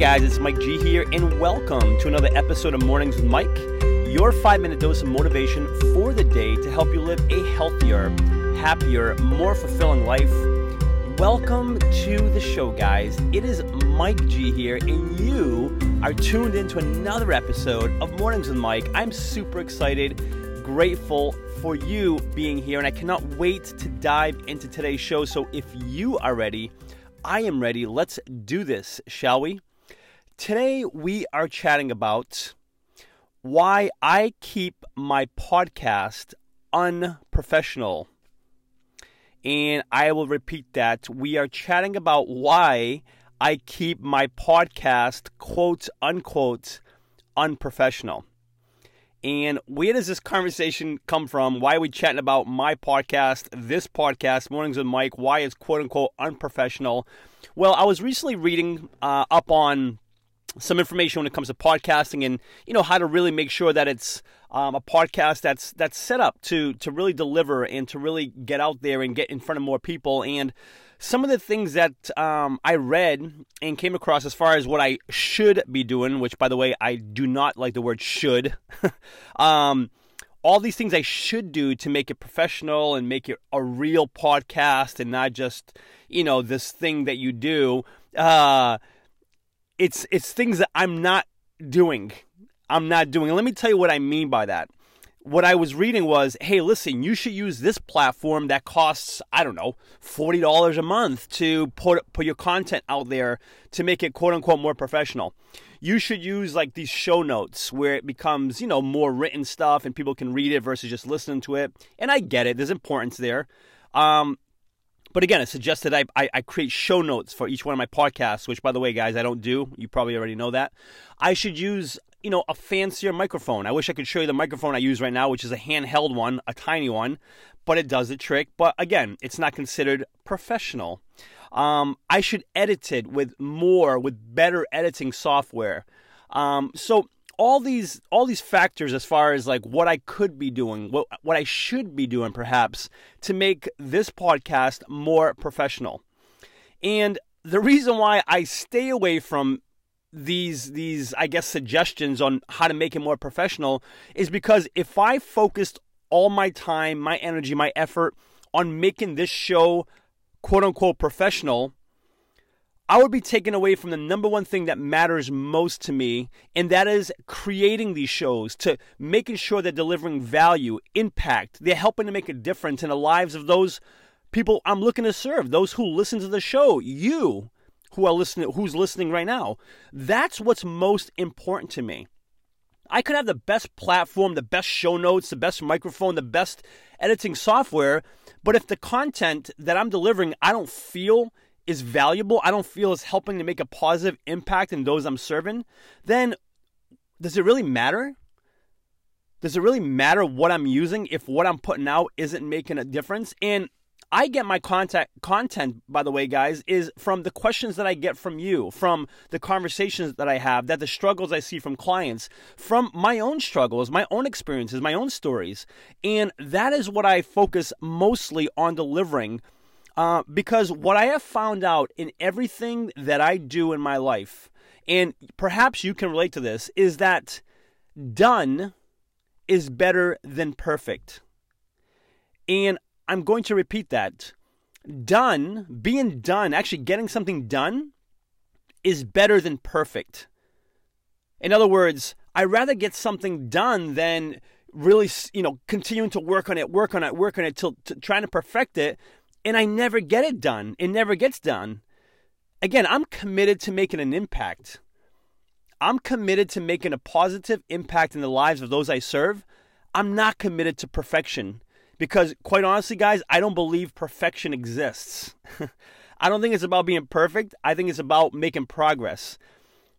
Guys, it's Mike G here, and welcome to another episode of Mornings with Mike, your five minute dose of motivation for the day to help you live a healthier, happier, more fulfilling life. Welcome to the show, guys. It is Mike G here, and you are tuned into another episode of Mornings with Mike. I'm super excited, grateful for you being here, and I cannot wait to dive into today's show. So if you are ready, I am ready. Let's do this, shall we? Today, we are chatting about why I keep my podcast unprofessional. And I will repeat that. We are chatting about why I keep my podcast, quote unquote, unprofessional. And where does this conversation come from? Why are we chatting about my podcast, this podcast, Mornings with Mike? Why is quote unquote unprofessional? Well, I was recently reading uh, up on some information when it comes to podcasting and you know how to really make sure that it's um, a podcast that's that's set up to to really deliver and to really get out there and get in front of more people and some of the things that um, I read and came across as far as what I should be doing, which by the way I do not like the word should. um, all these things I should do to make it professional and make it a real podcast and not just you know this thing that you do. Uh, it's it's things that I'm not doing. I'm not doing. Let me tell you what I mean by that. What I was reading was, hey, listen, you should use this platform that costs, I don't know, forty dollars a month to put put your content out there to make it quote unquote more professional. You should use like these show notes where it becomes, you know, more written stuff and people can read it versus just listening to it. And I get it, there's importance there. Um, but again, it suggests that I, I, I, create show notes for each one of my podcasts, which, by the way, guys, I don't do. You probably already know that. I should use, you know, a fancier microphone. I wish I could show you the microphone I use right now, which is a handheld one, a tiny one, but it does the trick. But again, it's not considered professional. Um, I should edit it with more, with better editing software. Um, so all these all these factors as far as like what I could be doing, what what I should be doing perhaps to make this podcast more professional. And the reason why I stay away from these these I guess suggestions on how to make it more professional is because if I focused all my time, my energy, my effort on making this show quote unquote professional, I would be taken away from the number one thing that matters most to me, and that is creating these shows, to making sure they're delivering value, impact. They're helping to make a difference in the lives of those people I'm looking to serve, those who listen to the show, you who are listening, who's listening right now. That's what's most important to me. I could have the best platform, the best show notes, the best microphone, the best editing software, but if the content that I'm delivering I don't feel is valuable, I don't feel is helping to make a positive impact in those I'm serving, then does it really matter? Does it really matter what I'm using if what I'm putting out isn't making a difference? And I get my content content by the way guys is from the questions that I get from you, from the conversations that I have, that the struggles I see from clients, from my own struggles, my own experiences, my own stories. And that is what I focus mostly on delivering uh, because what I have found out in everything that I do in my life, and perhaps you can relate to this, is that done is better than perfect. And I'm going to repeat that. Done, being done, actually getting something done, is better than perfect. In other words, I'd rather get something done than really, you know, continuing to work on it, work on it, work on it, till to trying to perfect it and I never get it done. It never gets done. Again, I'm committed to making an impact. I'm committed to making a positive impact in the lives of those I serve. I'm not committed to perfection because, quite honestly, guys, I don't believe perfection exists. I don't think it's about being perfect. I think it's about making progress.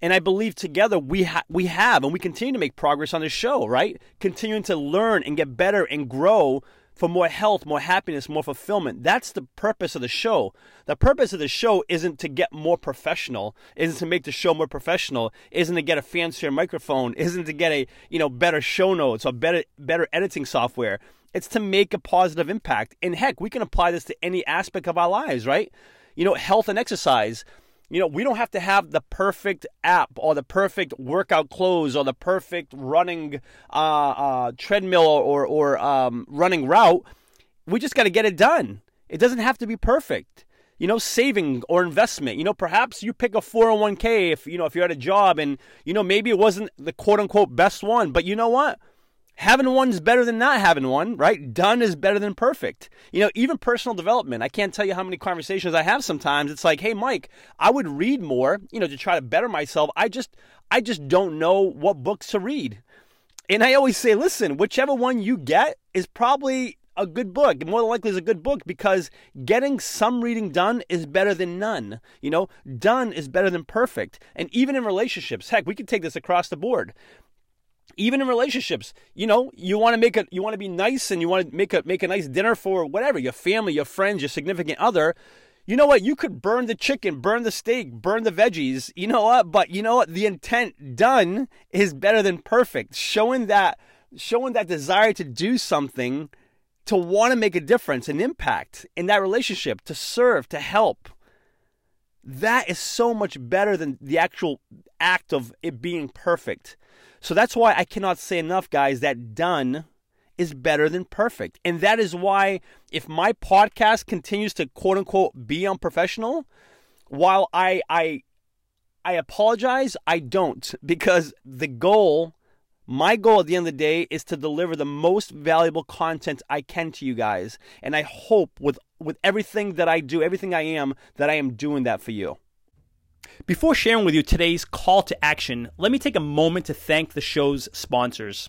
And I believe together we ha- we have and we continue to make progress on this show, right? Continuing to learn and get better and grow for more health, more happiness, more fulfillment. That's the purpose of the show. The purpose of the show isn't to get more professional, isn't to make the show more professional, isn't to get a fancier microphone, isn't to get a, you know, better show notes or better better editing software. It's to make a positive impact. And heck, we can apply this to any aspect of our lives, right? You know, health and exercise. You know, we don't have to have the perfect app or the perfect workout clothes or the perfect running uh, uh, treadmill or, or um, running route. We just got to get it done. It doesn't have to be perfect. You know, saving or investment. You know, perhaps you pick a 401k if, you know, if you're at a job and, you know, maybe it wasn't the quote unquote best one, but you know what? Having one is better than not having one, right? Done is better than perfect. You know, even personal development. I can't tell you how many conversations I have sometimes. It's like, hey, Mike, I would read more, you know, to try to better myself. I just, I just don't know what books to read. And I always say, listen, whichever one you get is probably a good book. More than likely is a good book because getting some reading done is better than none. You know, done is better than perfect. And even in relationships, heck, we could take this across the board even in relationships you know you want to make it you want to be nice and you want to make a make a nice dinner for whatever your family your friends your significant other you know what? You could burn the chicken burn the steak burn the veggies you know what? But you know what? The intent done is better than perfect. Showing that showing that desire to do something to want to make a difference an impact in that relationship to serve to help that is so much better than the actual act of it being perfect so that's why I cannot say enough, guys, that done is better than perfect. And that is why if my podcast continues to quote unquote be unprofessional, while I I I apologize, I don't because the goal my goal at the end of the day is to deliver the most valuable content I can to you guys. And I hope with with everything that I do, everything I am, that I am doing that for you. Before sharing with you today's call to action, let me take a moment to thank the show's sponsors.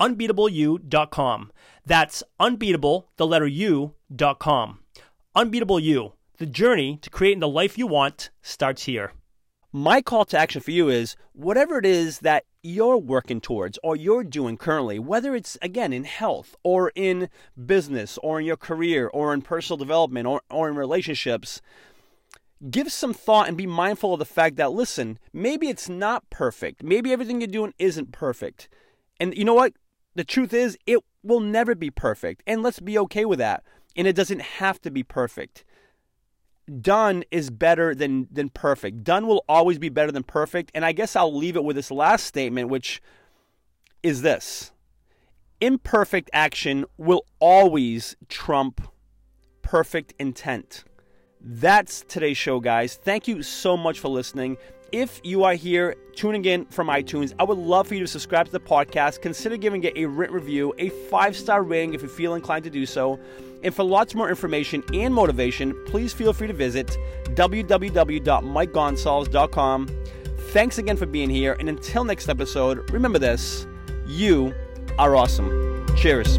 unbeatableu.com. That's unbeatable, the letter U.com. Unbeatable You, the journey to creating the life you want starts here. My call to action for you is whatever it is that you're working towards or you're doing currently, whether it's again in health or in business or in your career or in personal development or, or in relationships, give some thought and be mindful of the fact that, listen, maybe it's not perfect. Maybe everything you're doing isn't perfect. And you know what? The truth is, it will never be perfect. And let's be okay with that. And it doesn't have to be perfect. Done is better than, than perfect. Done will always be better than perfect. And I guess I'll leave it with this last statement, which is this imperfect action will always trump perfect intent. That's today's show, guys. Thank you so much for listening. If you are here tuning in from iTunes, I would love for you to subscribe to the podcast. Consider giving it a written review, a five star rating if you feel inclined to do so. And for lots more information and motivation, please feel free to visit www.mikegonsalves.com. Thanks again for being here, and until next episode, remember this you are awesome. Cheers.